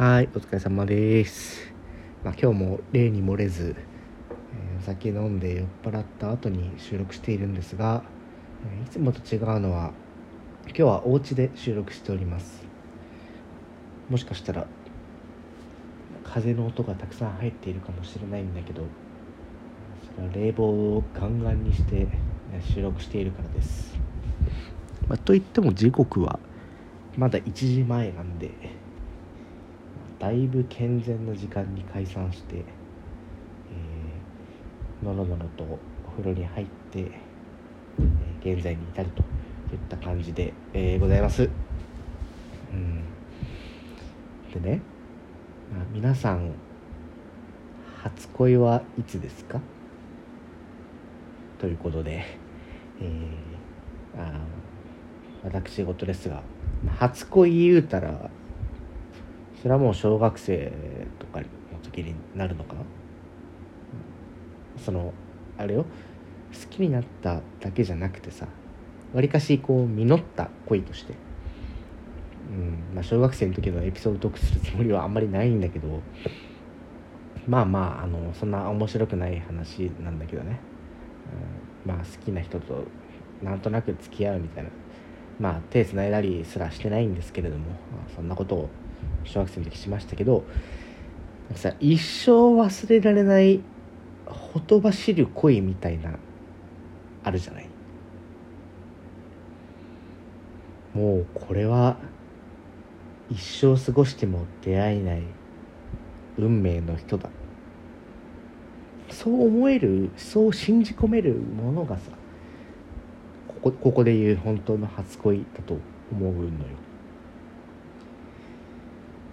はい、お疲れ様です。まあ、今日も例に漏れず、えお酒飲んで酔っ払った後に収録しているんですが、いつもと違うのは、今日はお家で収録しております。もしかしたら、風の音がたくさん入っているかもしれないんだけど、それは冷房をガンガンにして収録しているからです。まあ、といっても時刻はまだ1時前なんで、だいぶ健全な時間に解散して、えーのろのろとお風呂に入って、えー現在に至るといった感じで、えーございます。うん、でね、まあ、皆さん初恋はいつですか？ということで、えーあ私事ですが初恋言うたらそれはもう小学生とかの時になるのかな？そのあれよ。好きになっただけじゃなくてさわりかしこう実った恋として。うんまあ小学生の時のエピソードトークするつもりはあんまりないんだけど。まあまああのそんな面白くない話なんだけどね、うん、まあ好きな人となんとなく付き合うみたいな。まあ手つないだりすらしてないんですけれども、まあそんなことを小学生の時しましたけどなんかさ一生忘れられないほとばしる恋みたいなあるじゃない？もうこれは一生過ごしても出会えない運命の人だ。そう思えるそう信じ込めるものがさここここで言う本当の初恋だと思うのよ。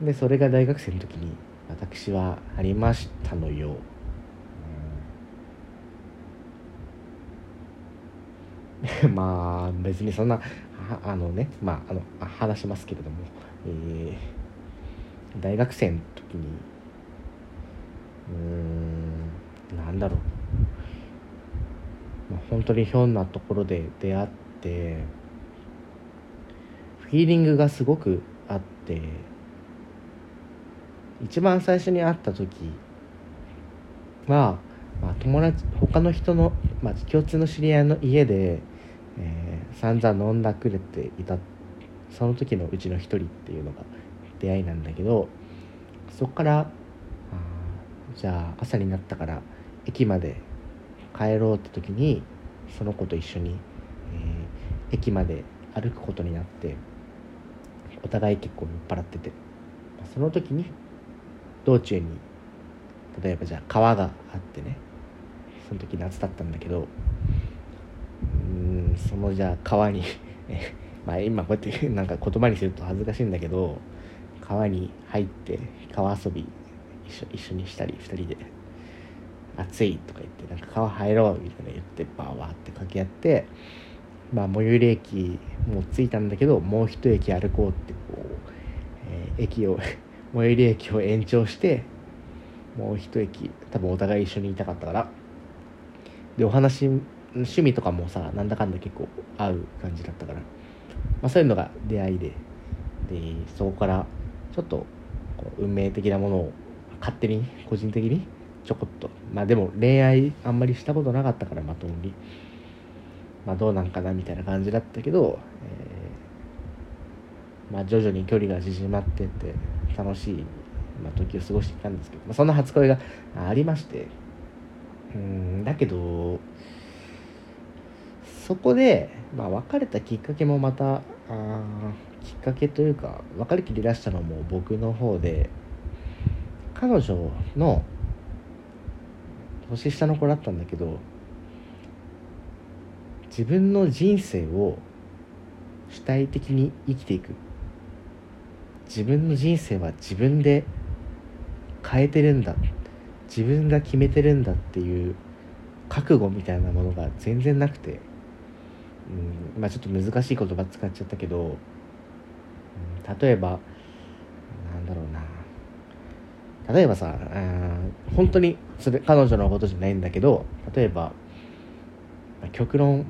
でそれが大学生の時に私はありましたのよ、うん。まあ別にそんなあのねまああの話しますけれども、えー大学生の時にうーんなんだろう。まあ、本当にひょんなところで出会ってフィーリングがすごくあって一番最初に会った時は、まあ、友達他の人の、まあ、共通の知り合いの家で、えー散々飲んだくれていた。その時のうちの一人っていうのが出会いなんだけどそこからじゃあ朝になったから駅まで帰ろうって時にその子と一緒に、えー駅まで歩くことになってお互い結構酔っ払ってて。その時に道中に例えばじゃあ川があってねその時夏だったんだけどうんそのじゃあ川に まあ今こうやって なんか言葉にすると恥ずかしいんだけど川に入って川遊び一緒一緒にしたり二人で暑いとか言ってなんか川入ろうみたいな言ってバーワーって掛け合ってまあ最寄り駅もう着いたんだけどもう一駅歩こうってこう、えー駅を最寄り駅を延長してもう一駅多分お互い一緒にいたかったから。でお話趣味とかもさなんだかんだ結構合う感じだったから、まあ、そういうのが出会いで。でそこからちょっとこう運命的なものを勝手に個人的にちょこっと。まあでも恋愛あんまりしたことなかったからまともに。まあどうなんかなみたいな感じだったけど、えーまあ徐々に距離が縮まってって楽しい、まあ、時を過ごしてきたんですけど、まあ、そんな初恋がありましてうんだけどそこで、まあ、別れたきっかけもまたあきっかけというか別れ切り出したのも僕の方で彼女の年下の子だったんだけど自分の人生を主体的に生きていく。自分の人生は自分で変えてるんだ。自分が決めてるんだっていう覚悟みたいなものが全然なくて、うん、まあちょっと難しい言葉使っちゃったけど、うん例えばなんだろうな。例えばさあー本当にそれ彼女のことじゃないんだけど例えばまあ極論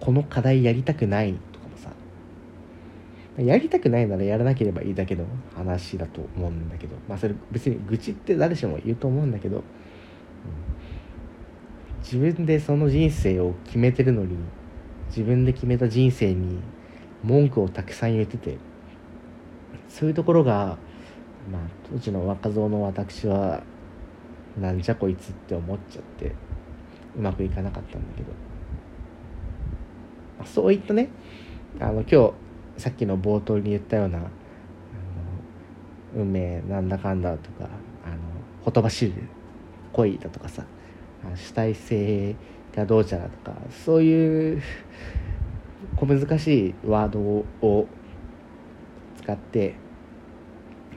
この課題やりたくない。やりたくないならやらなければいいだけの話だと思うんだけどまあそれ別に愚痴って誰しも言うと思うんだけど、うん、自分でその人生を決めてるのに自分で決めた人生に文句をたくさん言っててそういうところがまあ当時の若造の私はなんじゃこいつって思っちゃってうまくいかなかったんだけど、まあ、そういったねあの今日さっきの冒頭に言ったような運命なんだかんだとかあのほとばしる恋だとかさ主体性がどうちゃらとかそういう小難しいワードを使って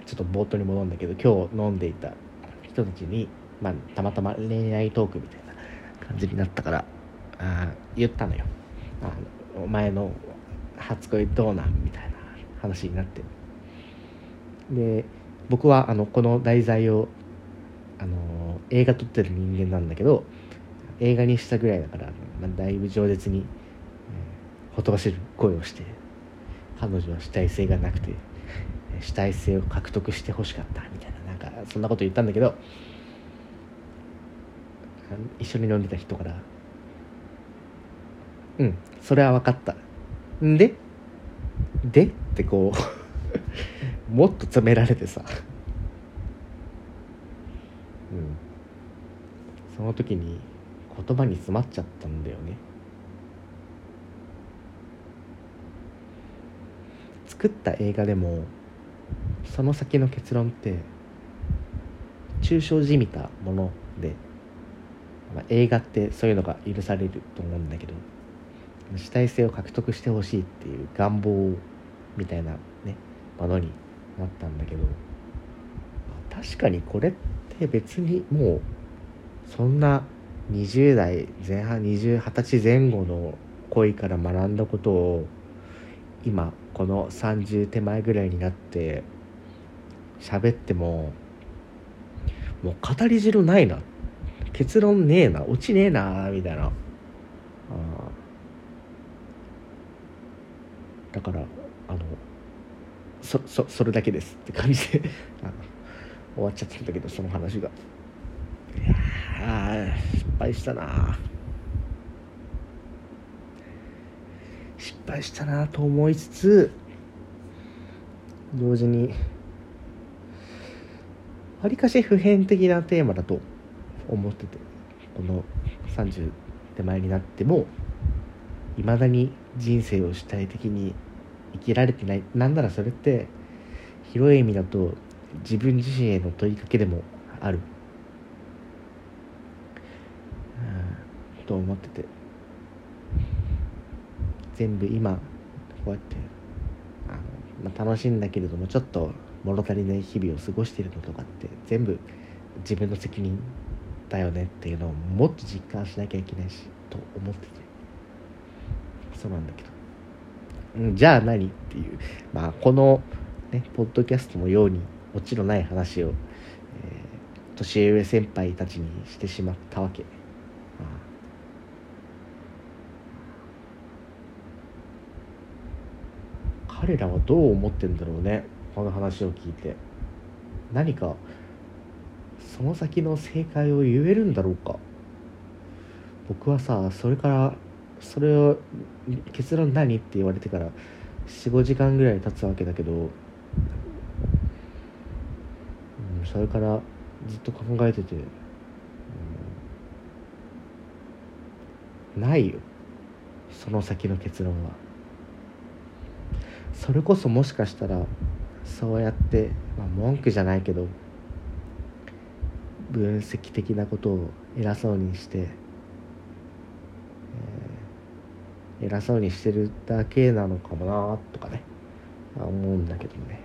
ちょっと冒頭に戻るんだけど今日飲んでいた人たちに、まあ、たまたま恋愛トークみたいな感じになったからあ言ったのよ。あのお前の初恋どうなんみたいな話になって。で僕はあのこの題材をあの映画撮ってる人間なんだけど映画にしたぐらいだから、まあ、だいぶ饒舌に、えー、ほとばしる声をして彼女は主体性がなくて主体性を獲得してほしかったみたいななんかそんなこと言ったんだけど一緒に飲んでた人から「うんそれは分かった。んで？で？ってこう もっと詰められてさ。うん。その時に言葉に詰まっちゃったんだよね。作った映画でもその先の結論って抽象じみたもので、まあ、映画ってそういうのが許されると思うんだけど。主体性を獲得してほしいっていう願望みたいなねものになったんだけど確かにこれって別にもうそんな20代前半20 20歳前後の恋から学んだことを今この30手前ぐらいになって喋ってももう語り汁ないな。結論ねえな。落ちねえなみたいな。あだからあのそそそれだけですって感じで あの終わっちゃったんだけどその話が。いや失敗したな。失敗したなと思いつつ同時にわりかし普遍的なテーマだと思っててこの30手前になってもいまだに人生を主体的に生きられてない。なんならそれって広い意味だと自分自身への問いかけでもある、うん、と思ってて。全部今こうやってあの、まあ、楽しいんだけれどもちょっと物足りない日々を過ごしているのとかって全部自分の責任だよねっていうのをもっと実感しなきゃいけないしと思ってて。そうなんだけど、じゃあ何っていう。まあこのねポッドキャストのようにオチのない話を、えー、年上先輩たちにしてしまったわけ。彼らはどう思ってんだろうね。この話を聞いて。何かその先の正解を言えるんだろうか。僕はさそれからそれを結論何？って言われてから45時間ぐらい経つわけだけど、うん、それからずっと考えてて、うん、ないよ。その先の結論は。それこそもしかしたらそうやって、まあ、文句じゃないけど分析的なことを偉そうにして、えー、偉そうにしてるだけなのかもなとかね思うんだけどね。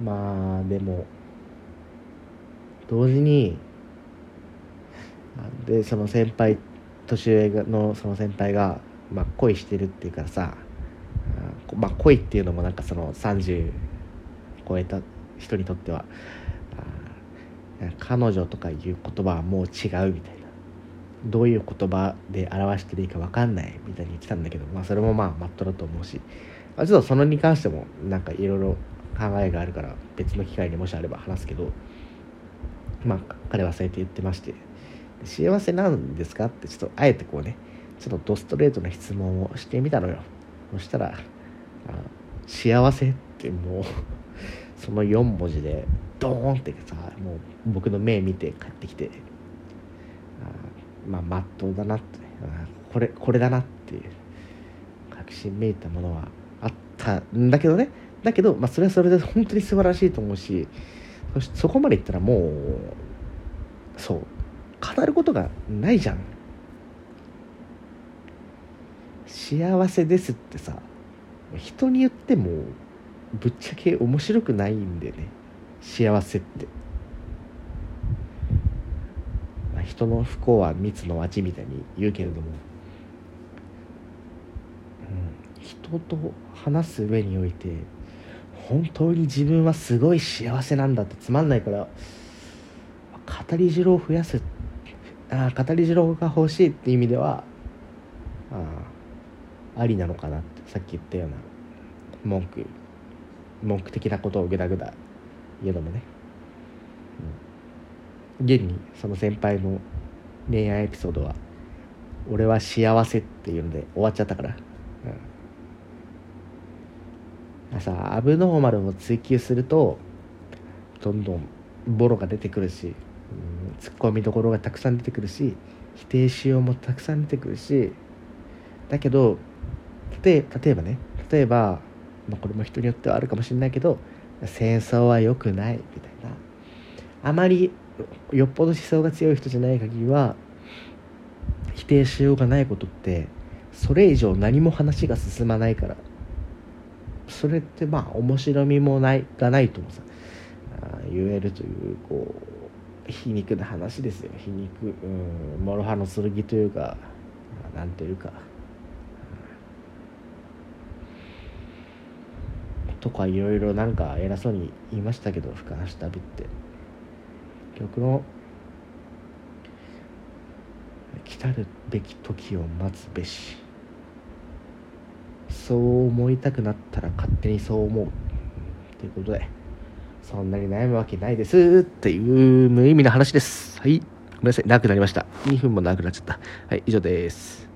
まあでも同時にでその先輩年上のその先輩が、まあ、恋してるっていうからさ、まあ、恋っていうのもなんかその30超えた人にとっては彼女とかいう言葉はもう違うみたいな。どういう言葉で表していいか分かんないみたいに言ってたんだけど、まあ、それもまあマットだと思うし、まあ、ちょっとそのに関してもなんかいろいろ考えがあるから別の機会にもしあれば話すけどまあ彼はそうやって言ってまして幸せなんですか？ってちょっとあえてこうねちょっとドストレートな質問をしてみたのよ。そしたら「幸せ」ってもうその4文字でドーンってさもう僕の目見て帰ってきてあまあまっとうだなってこれこれだなっていう確信めいたものはあったんだけどね。だけど、まあ、それはそれで本当に素晴らしいと思うしそしそこまでいったらもうそう語ることがないじゃん。幸せですってさ人に言ってもぶっちゃけ面白くないんでね。幸せって、まあ、人の不幸は蜜の味みたいに言うけれども、うん、人と話す上において本当に自分はすごい幸せなんだってつまんないから語り汁を増やすあ語り汁が欲しいっていう意味ではあありなのかなって。さっき言ったような文句文句的なことをぐだぐだ言うのもね、うん、現にその先輩の恋愛エピソードは「俺は幸せ」っていうので終わっちゃったから、うん、さアブノーマルを追求するとどんどんボロが出てくるし、うん、ツッコミどころがたくさん出てくるし否定しようもたくさん出てくるし。だけど例えばね例えばまあ、これも人によってはあるかもしれないけど戦争は良くないみたいな。あまりよっぽど思想が強い人じゃない限りは否定しようがないことってそれ以上何も話が進まないから。それってまあ面白みもないがないともさ言えるというこう皮肉な話ですよ。皮肉うん諸刃の剣というかなんというか。とかいろいろなんか偉そうに言いましたけど深橋旅って。曲の来たるべき時を待つべし。そう思いたくなったら勝手にそう思うということでそんなに悩むわけないですっていう無意味な話です。はい。ごめんなさい。長くなりました。2分も長くなっちゃった。はい以上です。